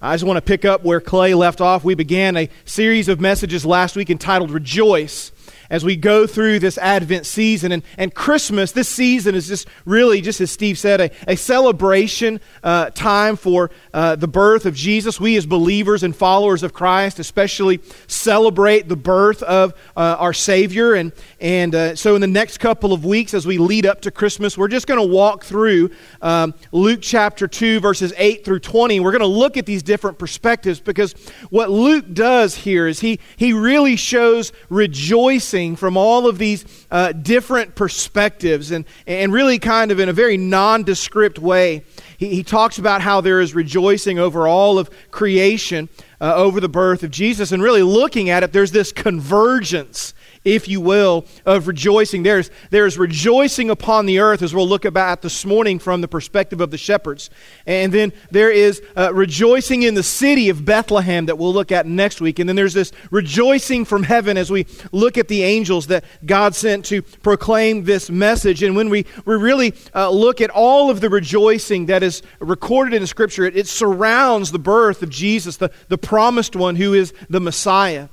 I just want to pick up where Clay left off. We began a series of messages last week entitled Rejoice as we go through this Advent season. And, and Christmas, this season is just really, just as Steve said, a, a celebration uh, time for uh, the birth of Jesus. We, as believers and followers of Christ, especially celebrate the birth of uh, our Savior. And, and uh, so, in the next couple of weeks, as we lead up to Christmas, we're just going to walk through um, Luke chapter 2, verses 8 through 20. We're going to look at these different perspectives because what Luke does here is he, he really shows rejoicing from all of these uh, different perspectives and, and really kind of in a very nondescript way. He, he talks about how there is rejoicing over all of creation, uh, over the birth of Jesus, and really looking at it, there's this convergence if you will, of rejoicing. There's, there's rejoicing upon the earth, as we'll look about this morning from the perspective of the shepherds. And then there is uh, rejoicing in the city of Bethlehem that we'll look at next week. And then there's this rejoicing from heaven as we look at the angels that God sent to proclaim this message. And when we, we really uh, look at all of the rejoicing that is recorded in Scripture, it, it surrounds the birth of Jesus, the, the promised one who is the Messiah.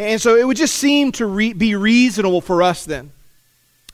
And so it would just seem to re- be reasonable for us then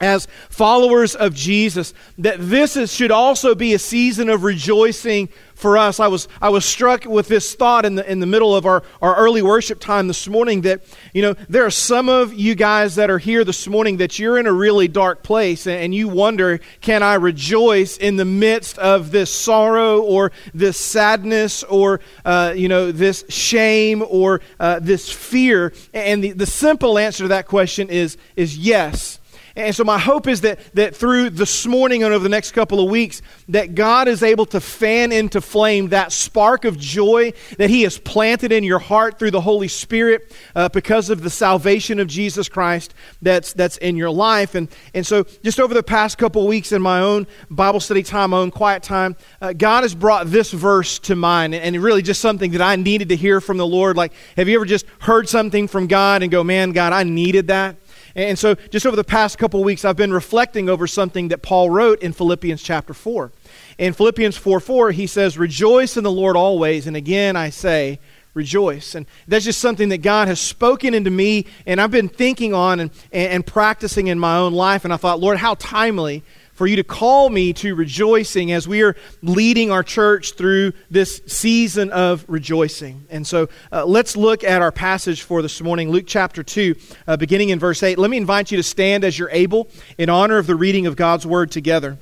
as followers of Jesus that this is, should also be a season of rejoicing for us. I was, I was struck with this thought in the, in the middle of our, our early worship time this morning that, you know, there are some of you guys that are here this morning that you're in a really dark place and, you wonder, can I rejoice in the midst of this sorrow or this sadness or, uh, you know, this shame or uh, this fear? And the, the simple answer to that question is, is yes. And so my hope is that, that through this morning and over the next couple of weeks, that God is able to fan into flame that spark of joy that He has planted in your heart through the Holy Spirit uh, because of the salvation of Jesus Christ that's, that's in your life. And, and so just over the past couple of weeks in my own Bible study time, my own quiet time, uh, God has brought this verse to mind and really just something that I needed to hear from the Lord. Like, have you ever just heard something from God and go, man, God, I needed that? And so, just over the past couple weeks, I've been reflecting over something that Paul wrote in Philippians chapter 4. In Philippians 4 4, he says, Rejoice in the Lord always. And again, I say, rejoice. And that's just something that God has spoken into me, and I've been thinking on and, and, and practicing in my own life. And I thought, Lord, how timely for you to call me to rejoicing as we are leading our church through this season of rejoicing. And so uh, let's look at our passage for this morning, Luke chapter 2, uh, beginning in verse 8. Let me invite you to stand as you're able in honor of the reading of God's word together.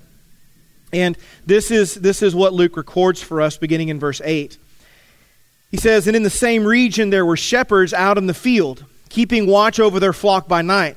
And this is, this is what Luke records for us, beginning in verse 8. He says, And in the same region there were shepherds out in the field, keeping watch over their flock by night.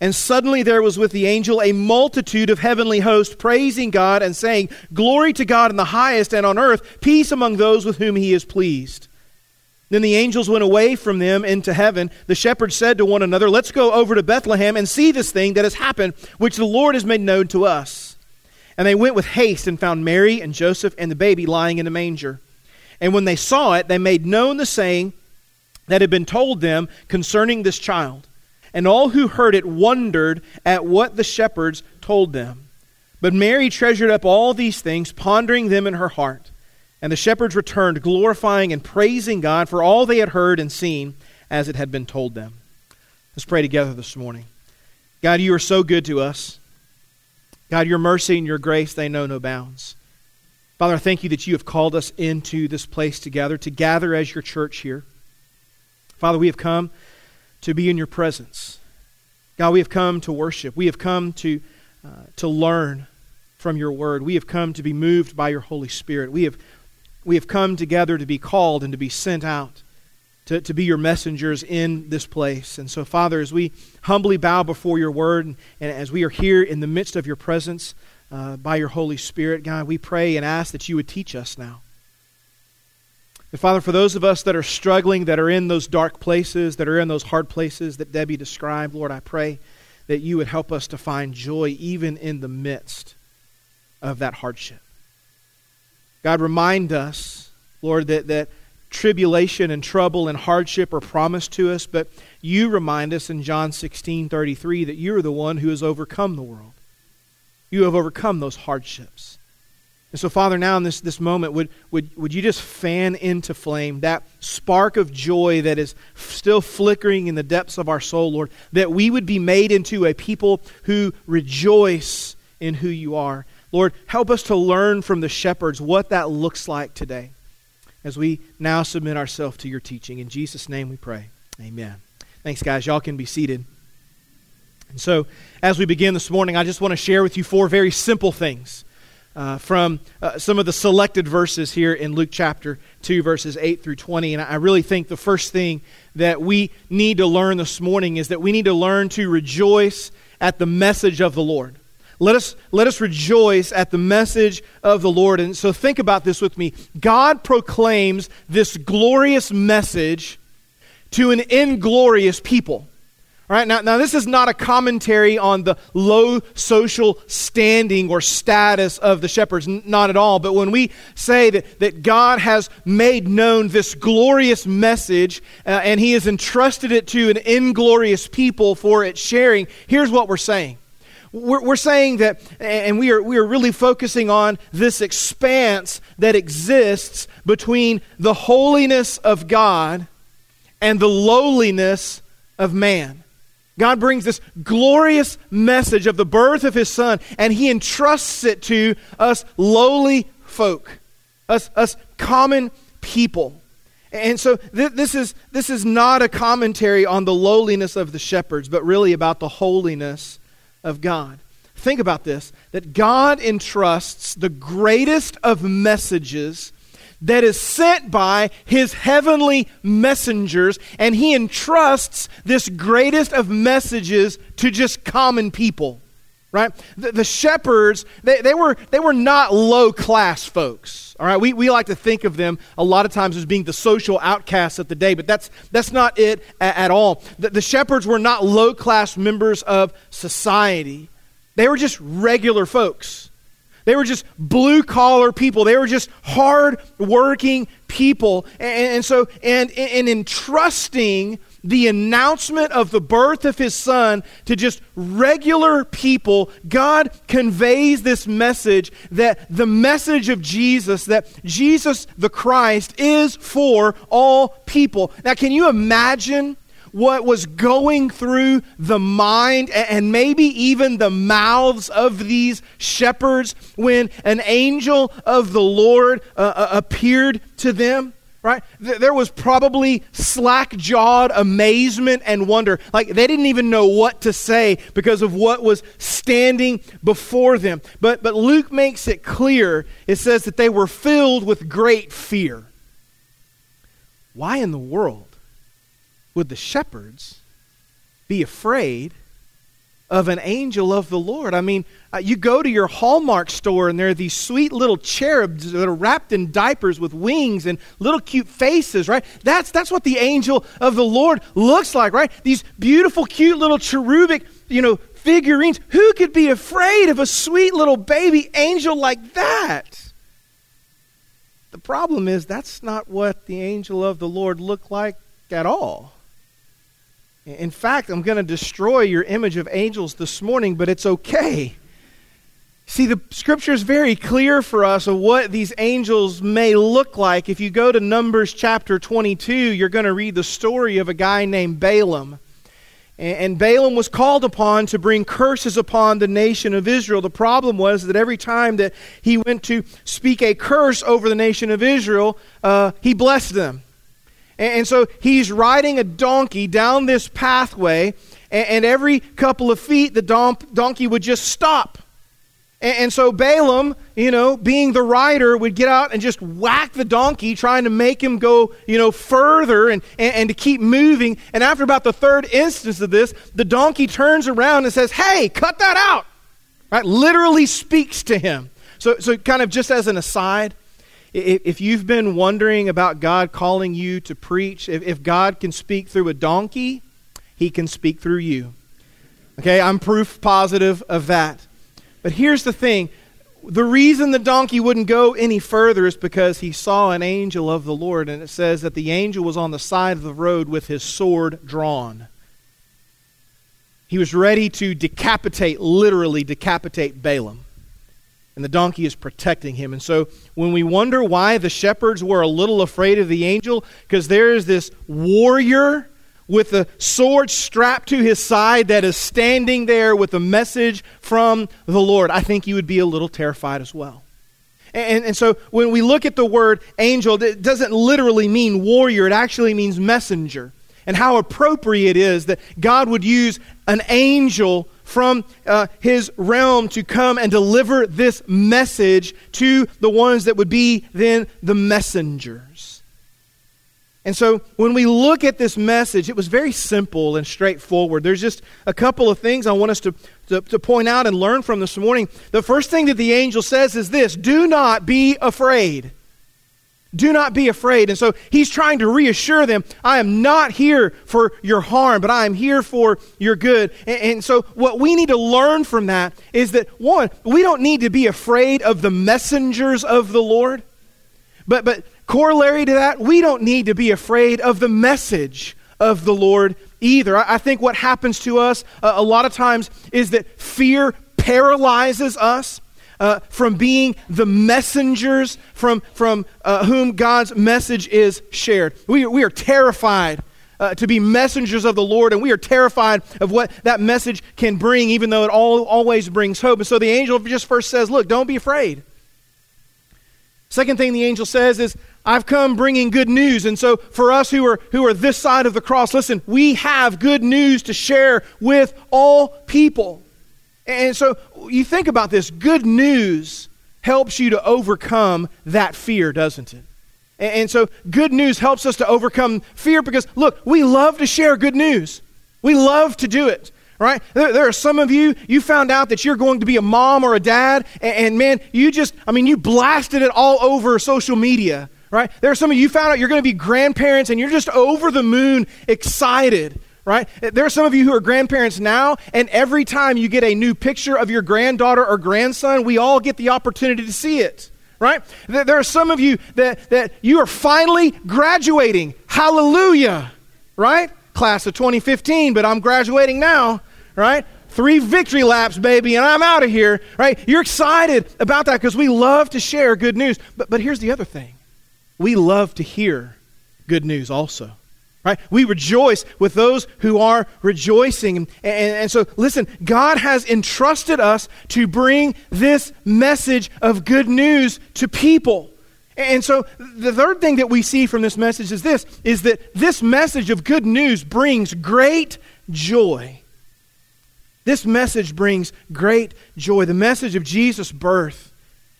And suddenly there was with the angel a multitude of heavenly hosts praising God and saying, Glory to God in the highest, and on earth peace among those with whom he is pleased. Then the angels went away from them into heaven. The shepherds said to one another, Let's go over to Bethlehem and see this thing that has happened, which the Lord has made known to us. And they went with haste and found Mary and Joseph and the baby lying in a manger. And when they saw it, they made known the saying that had been told them concerning this child. And all who heard it wondered at what the shepherds told them. But Mary treasured up all these things, pondering them in her heart. And the shepherds returned, glorifying and praising God for all they had heard and seen as it had been told them. Let's pray together this morning. God, you are so good to us. God, your mercy and your grace, they know no bounds. Father, I thank you that you have called us into this place together, to gather as your church here. Father, we have come to be in your presence. God, we have come to worship. We have come to, uh, to learn from your word. We have come to be moved by your Holy Spirit. We have, we have come together to be called and to be sent out, to, to be your messengers in this place. And so, Father, as we humbly bow before your word and, and as we are here in the midst of your presence uh, by your Holy Spirit, God, we pray and ask that you would teach us now. And Father, for those of us that are struggling, that are in those dark places, that are in those hard places that Debbie described, Lord, I pray that you would help us to find joy even in the midst of that hardship. God, remind us, Lord, that, that tribulation and trouble and hardship are promised to us, but you remind us in John 16 33 that you are the one who has overcome the world. You have overcome those hardships. And so, Father, now in this, this moment, would, would, would you just fan into flame that spark of joy that is still flickering in the depths of our soul, Lord, that we would be made into a people who rejoice in who you are. Lord, help us to learn from the shepherds what that looks like today as we now submit ourselves to your teaching. In Jesus' name we pray. Amen. Thanks, guys. Y'all can be seated. And so, as we begin this morning, I just want to share with you four very simple things uh, from uh, some of the selected verses here in Luke chapter 2, verses 8 through 20. And I really think the first thing that we need to learn this morning is that we need to learn to rejoice at the message of the Lord. Let us, let us rejoice at the message of the Lord. And so think about this with me. God proclaims this glorious message to an inglorious people. All right, now, now this is not a commentary on the low social standing or status of the shepherds, N- not at all. But when we say that, that God has made known this glorious message uh, and he has entrusted it to an inglorious people for its sharing, here's what we're saying. We're, we're saying that, and we are, we are really focusing on this expanse that exists between the holiness of God and the lowliness of man. God brings this glorious message of the birth of his son, and he entrusts it to us lowly folk, us, us common people. And so th- this, is, this is not a commentary on the lowliness of the shepherds, but really about the holiness of God. Think about this that God entrusts the greatest of messages that is sent by his heavenly messengers, and he entrusts this greatest of messages to just common people. Right? The, the shepherds, they, they, were, they were not low class folks. All right? We, we like to think of them a lot of times as being the social outcasts of the day, but that's, that's not it at, at all. The, the shepherds were not low class members of society, they were just regular folks. They were just blue collar people. They were just hard working people. And, and so, and in entrusting the announcement of the birth of his son to just regular people, God conveys this message that the message of Jesus, that Jesus the Christ is for all people. Now, can you imagine? What was going through the mind and maybe even the mouths of these shepherds when an angel of the Lord uh, uh appeared to them? Right? There was probably slack jawed amazement and wonder. Like they didn't even know what to say because of what was standing before them. But, but Luke makes it clear it says that they were filled with great fear. Why in the world would the shepherds be afraid of an angel of the Lord? I mean, uh, you go to your Hallmark store and there are these sweet little cherubs that are wrapped in diapers with wings and little cute faces, right? That's, that's what the angel of the Lord looks like, right? These beautiful, cute little cherubic, you know, figurines. Who could be afraid of a sweet little baby angel like that? The problem is that's not what the angel of the Lord looked like at all. In fact, I'm going to destroy your image of angels this morning, but it's okay. See, the scripture is very clear for us of what these angels may look like. If you go to Numbers chapter 22, you're going to read the story of a guy named Balaam. And Balaam was called upon to bring curses upon the nation of Israel. The problem was that every time that he went to speak a curse over the nation of Israel, uh, he blessed them. And, so he's riding a donkey down this pathway, and, every couple of feet, the donkey would just stop. And, so Balaam, you know, being the rider, would get out and just whack the donkey, trying to make him go, you know, further and, and, and, to keep moving. And after about the third instance of this, the donkey turns around and says, Hey, cut that out. Right? Literally speaks to him. So, so kind of just as an aside, if you've been wondering about God calling you to preach, if, God can speak through a donkey, he can speak through you. Okay, I'm proof positive of that. But here's the thing the reason the donkey wouldn't go any further is because he saw an angel of the Lord, and it says that the angel was on the side of the road with his sword drawn. He was ready to decapitate, literally decapitate Balaam. And the donkey is protecting him. And so when we wonder why the shepherds were a little afraid of the angel, because there is this warrior with a sword strapped to his side that is standing there with a message from the Lord, I think you would be a little terrified as well. And, and so when we look at the word angel, it doesn't literally mean warrior, it actually means messenger. And how appropriate it is that God would use an angel from uh, his realm to come and deliver this message to the ones that would be then the messengers. And so when we look at this message, it was very simple and straightforward. There's just a couple of things I want us to, to, to, point out and learn from this morning. The first thing that the angel says is this do not be afraid. Do not be afraid. And so he's trying to reassure them I am not here for your harm, but I am here for your good. And, and so what we need to learn from that is that, one, we don't need to be afraid of the messengers of the Lord. But, but Corollary to that, we don't need to be afraid of the message of the Lord either. I, think what happens to us uh, a lot of times is that fear paralyzes us. Uh, from being the messengers from, from uh, whom God's message is shared. We, we are terrified uh, to be messengers of the Lord, and we are terrified of what that message can bring, even though it all, always brings hope. And so the angel just first says, Look, don't be afraid. Second thing the angel says is, I've come bringing good news. And so for us who are, who are this side of the cross, listen, we have good news to share with all people. And so you think about this good news helps you to overcome that fear, doesn't it? And so good news helps us to overcome fear because, look, we love to share good news. We love to do it right? There, are some of you, you found out that you're going to be a mom or a dad, and, and, man, you just, I mean, you blasted it all over social media, right? There are some of you found out you're going to be grandparents and you're just over the moon excited, right? There are some of you who are grandparents now, and every time you get a new picture of your granddaughter or grandson, we all get the opportunity to see it, right? There are some of you that, that you are finally graduating. Hallelujah, right? Class of 2015, but I'm graduating now, right? Three victory laps, baby, and I'm out of here, right? You're excited about that because we love to share good news. But, but here's the other thing we love to hear good news also. Right? We rejoice with those who are rejoicing. And, and, and, so, listen, God has entrusted us to bring this message of good news to people. And so, the third thing that we see from this message is this is that this message of good news brings great joy. This message brings great joy. The message of Jesus' birth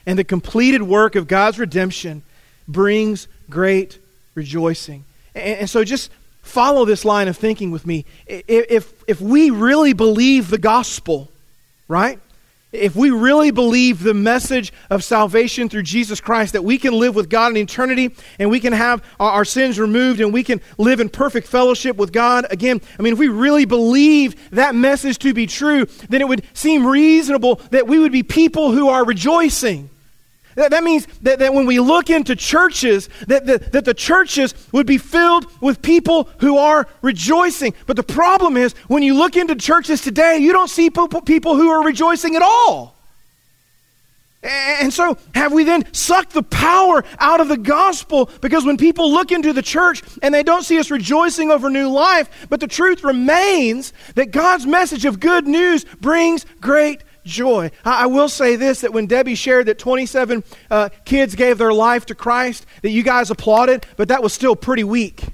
and the completed work of God's redemption brings great rejoicing. And, and, so just follow this line of thinking with me. If, if we really believe the gospel, right? If we really believe the message of salvation through Jesus Christ, that we can live with God in eternity and we can have our, our, sins removed and we can live in perfect fellowship with God, again, I mean, if we really believe that message to be true, then it would seem reasonable that we would be people who are rejoicing. That, that means that, that when we look into churches, that the, that the churches would be filled with people who are rejoicing. But the problem is, when you look into churches today, you don't see people, people who are rejoicing at all. And so, have we then sucked the power out of the gospel? Because when people look into the church and they don't see us rejoicing over new life, but the truth remains that God's message of good news brings great joy. I, I, will say this that when Debbie shared that 27 uh, kids gave their life to Christ, that you guys applauded, but that was still pretty weak.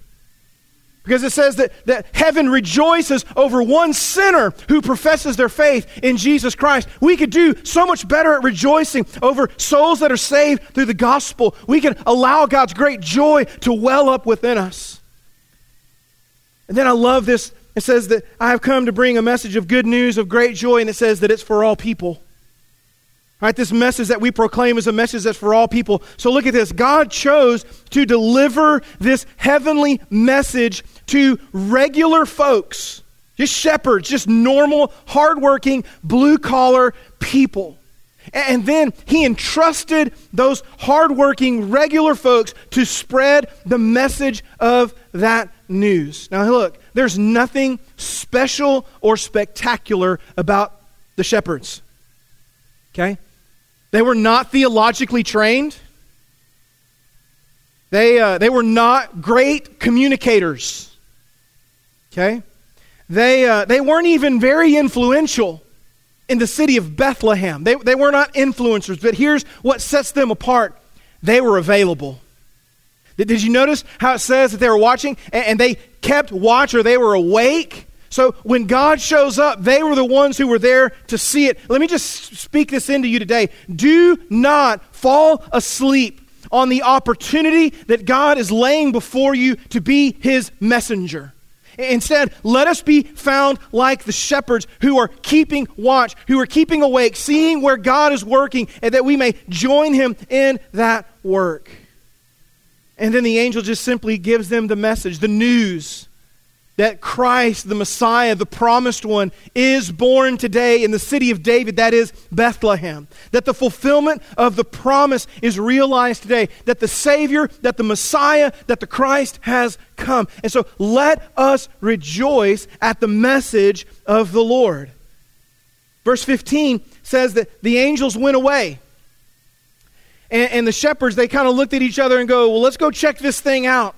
Because it says that, that heaven rejoices over one sinner who professes their faith in Jesus Christ. We could do so much better at rejoicing over souls that are saved through the gospel. We can allow God's great joy to well up within us. And then I love this it says that I have come to bring a message of good news, of great joy, and it says that it's for all people. Right, this message that we proclaim is a message that's for all people. So look at this. God chose to deliver this heavenly message to regular folks. Just shepherds, just normal, hardworking, blue collar people. And then he entrusted those hardworking, regular folks to spread the message of that news. Now, look, there's nothing special or spectacular about the shepherds. Okay? They were not theologically trained. They, uh, they were not great communicators. Okay? They, uh, they weren't even very influential in the city of Bethlehem. They, they were not influencers, but here's what sets them apart they were available. Did, you notice how it says that they were watching and they kept watch or they were awake? So when God shows up, they were the ones who were there to see it. Let me just speak this into you today. Do not fall asleep on the opportunity that God is laying before you to be his messenger. Instead, let us be found like the shepherds who are keeping watch, who are keeping awake, seeing where God is working, and that we may join him in that work. And then the angel just simply gives them the message, the news that Christ, the Messiah, the promised one, is born today in the city of David, that is Bethlehem. That the fulfillment of the promise is realized today. That the Savior, that the Messiah, that the Christ has come. And so let us rejoice at the message of the Lord. Verse 15 says that the angels went away. And, and the shepherds, they kind of looked at each other and go, Well, let's go check this thing out.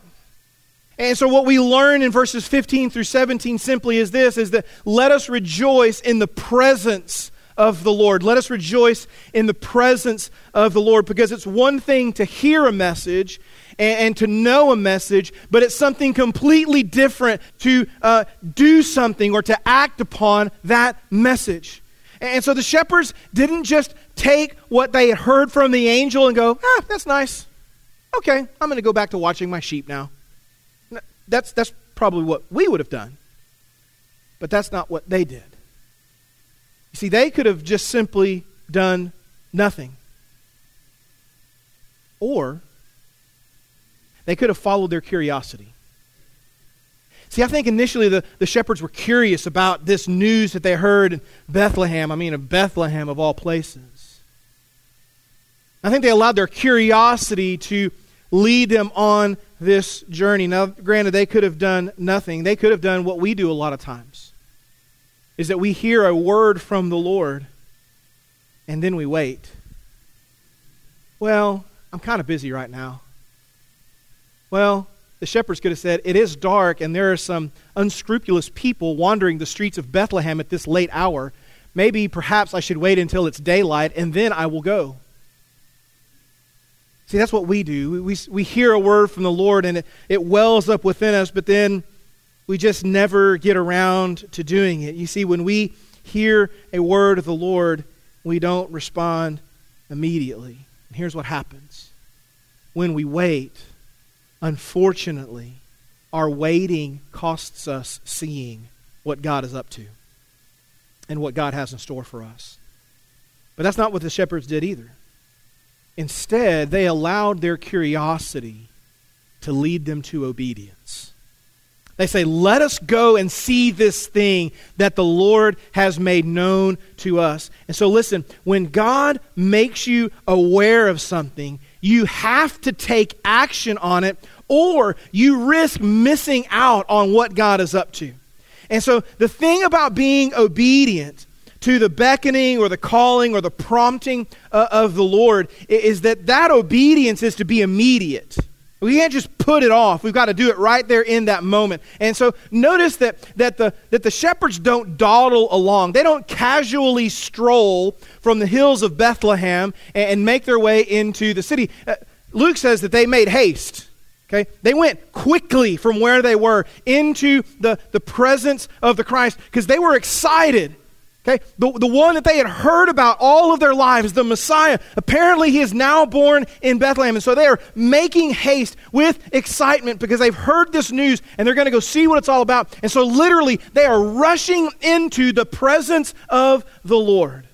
And so what we learn in verses 15 through 17 simply is this is that let us rejoice in the presence of the Lord. Let us rejoice in the presence of the Lord because it's one thing to hear a message and, and to know a message, but it's something completely different to uh, do something or to act upon that message. And so the shepherds didn't just take what they had heard from the angel and go, ah, that's nice. Okay, I'm going to go back to watching my sheep now. That's, that's probably what we would have done. But that's not what they did. You see, they could have just simply done nothing. Or they could have followed their curiosity. See, I think initially the, the shepherds were curious about this news that they heard in Bethlehem. I mean, of Bethlehem of all places. I think they allowed their curiosity to lead them on this journey. Now, granted, they could have done nothing. They could have done what we do a lot of times is that we hear a word from the Lord and then we wait. Well, I'm kind of busy right now. Well, the shepherds could have said, It is dark, and there are some unscrupulous people wandering the streets of Bethlehem at this late hour. Maybe, perhaps, I should wait until it's daylight, and then I will go. See, that's what we do. We, we, we hear a word from the Lord and it, it wells up within us, but then we just never get around to doing it. You see, when we hear a word of the Lord, we don't respond immediately. And here's what happens when we wait, unfortunately, our waiting costs us seeing what God is up to and what God has in store for us. But that's not what the shepherds did either. Instead, they allowed their curiosity to lead them to obedience. They say, Let us go and see this thing that the Lord has made known to us. And so, listen, when God makes you aware of something, you have to take action on it, or you risk missing out on what God is up to. And so, the thing about being obedient to the beckoning or the calling or the prompting uh, of the Lord is that that obedience is to be immediate. We can't just put it off. We've got to do it right there in that moment. And so notice that, that, the, that the shepherds don't dawdle along. They don't casually stroll from the hills of Bethlehem and, and make their way into the city. Uh, Luke says that they made haste. Okay? They went quickly from where they were into the, the presence of the Christ because they were excited Okay? The, the one that they had heard about all of their lives, the Messiah, apparently he is now born in Bethlehem. And so they are making haste with excitement because they've heard this news and they're going to go see what it's all about. And so literally they are rushing into the presence of the Lord.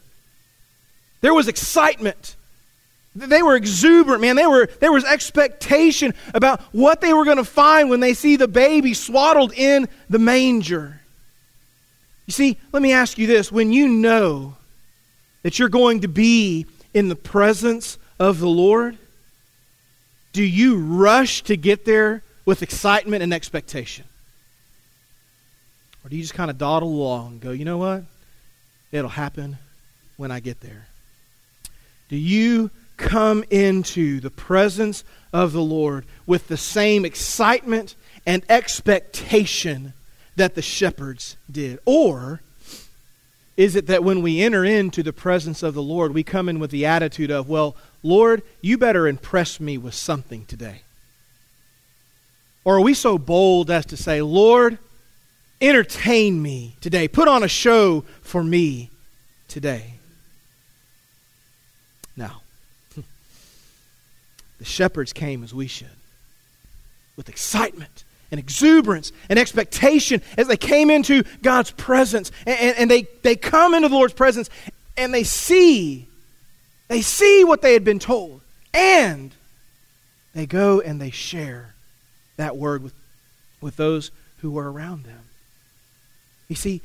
There was excitement. They were exuberant, man. They were, there was expectation about what they were going to find when they see the baby swaddled in the manger. You see, let me ask you this. When you know that you're going to be in the presence of the Lord, do you rush to get there with excitement and expectation? Or do you just kind of dawdle along and go, you know what? It'll happen when I get there. Do you come into the presence of the Lord with the same excitement and expectation that the shepherds did? Or is it that when we enter into the presence of the Lord, we come in with the attitude of, well, Lord, you better impress me with something today? Or are we so bold as to say, Lord, entertain me today, put on a show for me today? Now, the shepherds came as we should, with excitement and exuberance and expectation as they came into God's presence. And, and, and, they, they come into the Lord's presence and they see, they see what they had been told. And they go and they share that word with, with those who were around them. You see,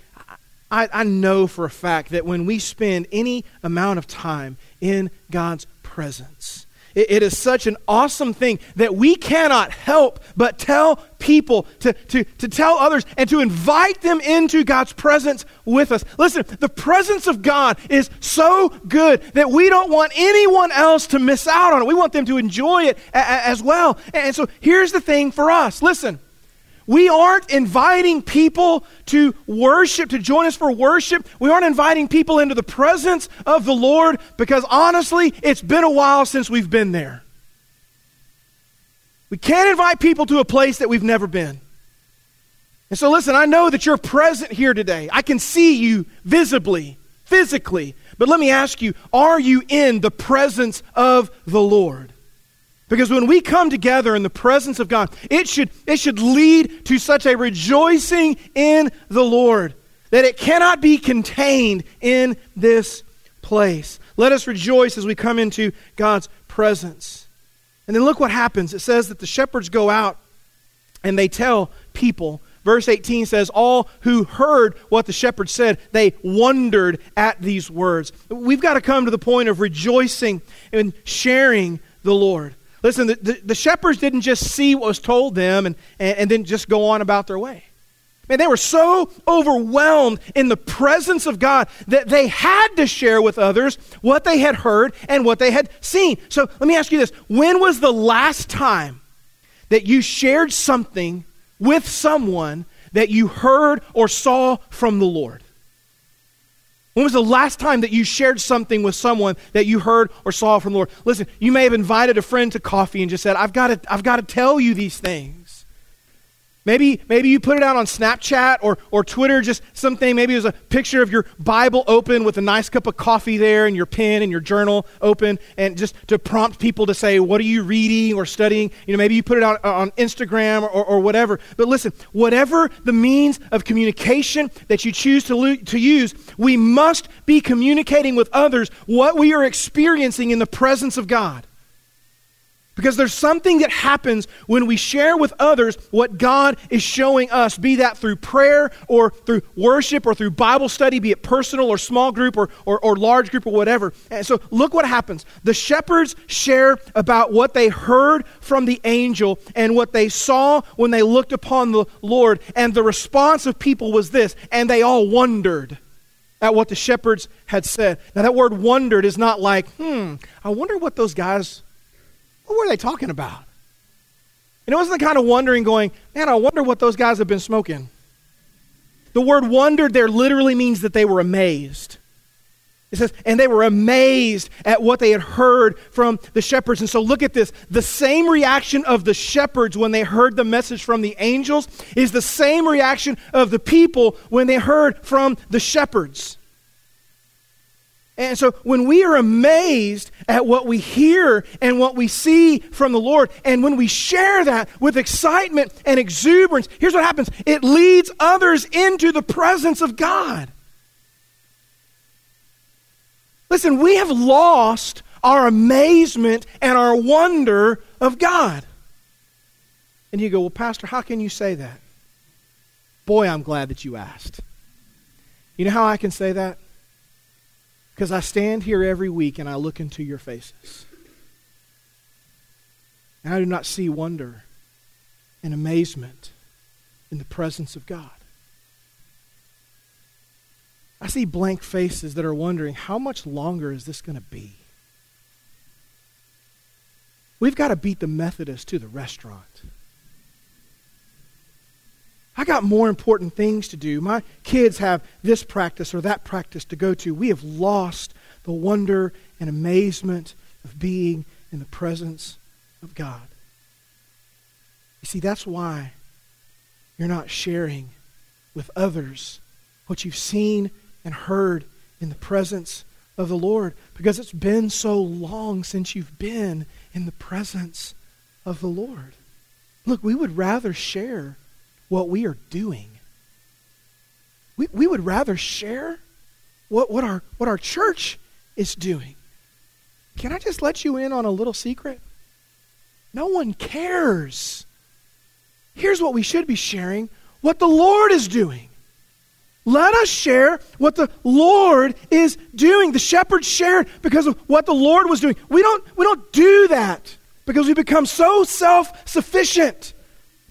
I, I know for a fact that when we spend any amount of time in God's presence, it, it is such an awesome thing that we cannot help but tell people, to, to, to tell others, and to invite them into God's presence with us. Listen, the presence of God is so good that we don't want anyone else to miss out on it. We want them to enjoy it a, a, as well. And so here's the thing for us listen. We aren't inviting people to worship, to join us for worship. We aren't inviting people into the presence of the Lord because honestly, it's been a while since we've been there. We can't invite people to a place that we've never been. And so, listen, I know that you're present here today. I can see you visibly, physically. But let me ask you are you in the presence of the Lord? Because when we come together in the presence of God, it should, it should lead to such a rejoicing in the Lord that it cannot be contained in this place. Let us rejoice as we come into God's presence. And then look what happens. It says that the shepherds go out and they tell people. Verse 18 says, All who heard what the shepherds said, they wondered at these words. We've got to come to the point of rejoicing and sharing the Lord. Listen, the, the, the, shepherds didn't just see what was told them and, and, and then just go on about their way. Man, they were so overwhelmed in the presence of God that they had to share with others what they had heard and what they had seen. So let me ask you this when was the last time that you shared something with someone that you heard or saw from the Lord? When was the last time that you shared something with someone that you heard or saw from the Lord? Listen, you may have invited a friend to coffee and just said, I've got to, I've got to tell you these things. Maybe, maybe you put it out on Snapchat or, or Twitter, just something. Maybe it was a picture of your Bible open with a nice cup of coffee there and your pen and your journal open, and just to prompt people to say, What are you reading or studying? You know, maybe you put it out uh, on Instagram or, or whatever. But listen, whatever the means of communication that you choose to, lo- to use, we must be communicating with others what we are experiencing in the presence of God. Because there's something that happens when we share with others what God is showing us, be that through prayer or through worship or through Bible study, be it personal or small group or, or, or, large group or whatever. And so look what happens. The shepherds share about what they heard from the angel and what they saw when they looked upon the Lord. And the response of people was this, and they all wondered at what the shepherds had said. Now, that word wondered is not like, hmm, I wonder what those guys what were they talking about? And it wasn't the kind of wondering going, man, I wonder what those guys have been smoking. The word wondered there literally means that they were amazed. It says, and they were amazed at what they had heard from the shepherds. And so look at this. The same reaction of the shepherds when they heard the message from the angels is the same reaction of the people when they heard from the shepherds. And so when we are amazed at what we hear and what we see from the Lord, and when we share that with excitement and exuberance, here's what happens it leads others into the presence of God. Listen, we have lost our amazement and our wonder of God. And you go, Well, Pastor, how can you say that? Boy, I'm glad that you asked. You know how I can say that? Because I stand here every week and I look into your faces. And I do not see wonder and amazement in the presence of God. I see blank faces that are wondering, how much longer is this going to be? We've got to beat the Methodists to the restaurant. I got more important things to do. My kids have this practice or that practice to go to. We have lost the wonder and amazement of being in the presence of God. You see, that's why you're not sharing with others what you've seen and heard in the presence of the Lord because it's been so long since you've been in the presence of the Lord. Look, we would rather share what we are doing. We, we would rather share what, what, our, what our church is doing. Can I just let you in on a little secret? No one cares. Here's what we should be sharing what the Lord is doing. Let us share what the Lord is doing. The shepherds shared because of what the Lord was doing. We don't, we don't do that because we become so self sufficient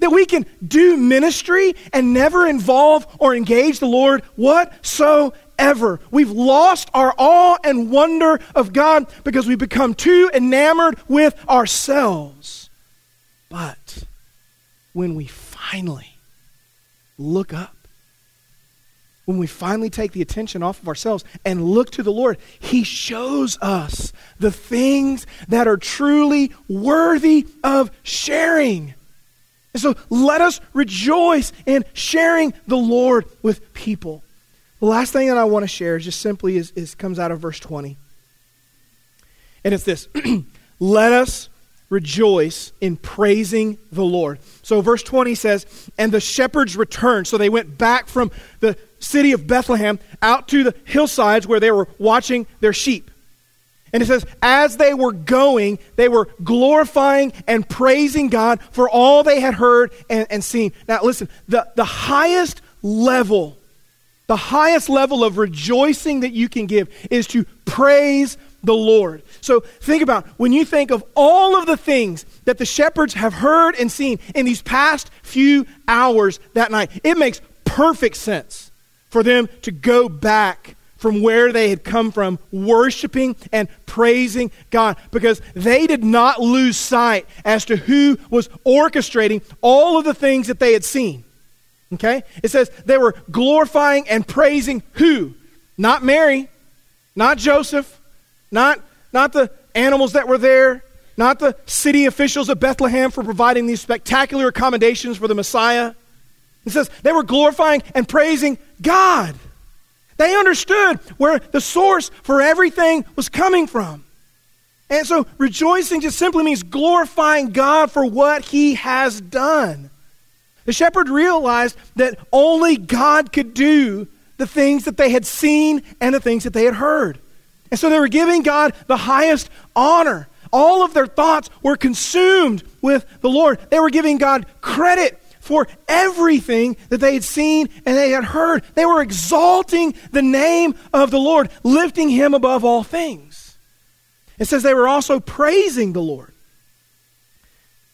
that we can do ministry and never involve or engage the Lord whatsoever. We've lost our awe and wonder of God because we've become too enamored with ourselves. But when we finally look up, when we finally take the attention off of ourselves and look to the Lord, He shows us the things that are truly worthy of sharing. And so let us rejoice in sharing the Lord with people. The last thing that I want to share is just simply is, is comes out of verse 20. And it's this let us rejoice in praising the Lord. So verse 20 says, And the shepherds returned. So they went back from the city of Bethlehem out to the hillsides where they were watching their sheep. And it says, as they were going, they were glorifying and praising God for all they had heard and, and seen. Now, listen, the, the highest level, the highest level of rejoicing that you can give is to praise the Lord. So think about when you think of all of the things that the shepherds have heard and seen in these past few hours that night, it makes perfect sense for them to go back from where they had come from, worshiping and praising God, because they did not lose sight as to who was orchestrating all of the things that they had seen. Okay? It says they were glorifying and praising who? Not Mary, not Joseph, not, not the animals that were there, not the city officials of Bethlehem for providing these spectacular accommodations for the Messiah. It says they were glorifying and praising God. They understood where the source for everything was coming from. And so rejoicing just simply means glorifying God for what he has done. The shepherd realized that only God could do the things that they had seen and the things that they had heard. And so they were giving God the highest honor. All of their thoughts were consumed with the Lord. They were giving God credit for everything that they had seen and they had heard. They were exalting the name of the Lord, lifting him above all things. It says they were also praising the Lord.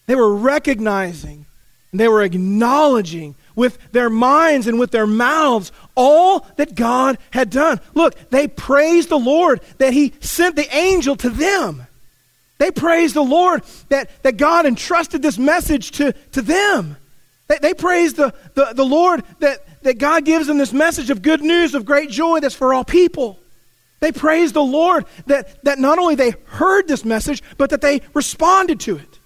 They were recognizing, they were acknowledging with their minds and with their mouths all that God had done. Look, they praised the Lord that He sent the angel to them. They praised the Lord that, that God entrusted this message to, to them. They, they praise the, the, the Lord that, that God gives them this message of good news, of great joy that's for all people. They praise the Lord that, that not only they heard this message, but that they responded to it.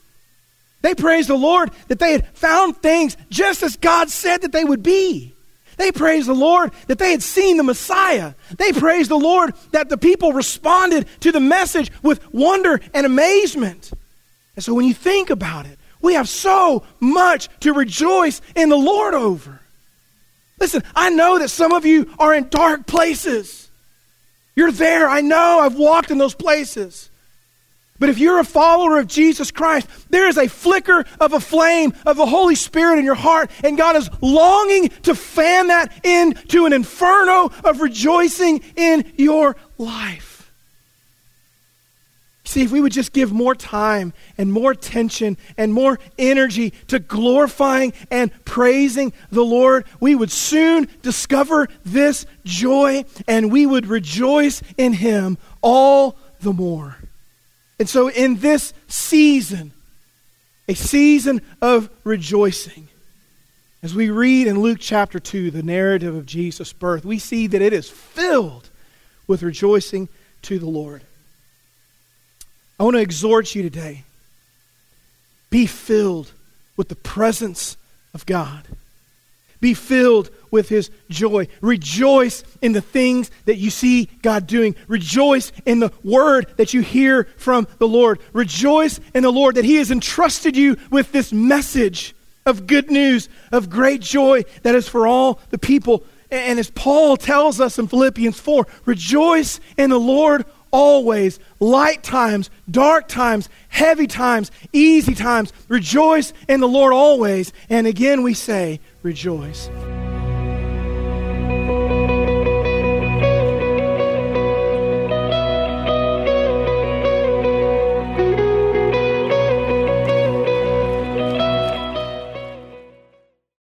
They praise the Lord that they had found things just as God said that they would be. They praise the Lord that they had seen the Messiah. They praise the Lord that the people responded to the message with wonder and amazement. And so when you think about it, we have so much to rejoice in the Lord over. Listen, I know that some of you are in dark places. You're there. I know. I've walked in those places. But if you're a follower of Jesus Christ, there is a flicker of a flame of the Holy Spirit in your heart, and God is longing to fan that into an inferno of rejoicing in your life. See, if we would just give more time and more attention and more energy to glorifying and praising the Lord, we would soon discover this joy and we would rejoice in Him all the more. And so, in this season, a season of rejoicing, as we read in Luke chapter 2, the narrative of Jesus' birth, we see that it is filled with rejoicing to the Lord. I want to exhort you today be filled with the presence of God. Be filled with His joy. Rejoice in the things that you see God doing. Rejoice in the word that you hear from the Lord. Rejoice in the Lord that He has entrusted you with this message of good news, of great joy that is for all the people. And as Paul tells us in Philippians 4, rejoice in the Lord always, light times, dark times, heavy times, easy times. Rejoice in the Lord always. And again we say, rejoice.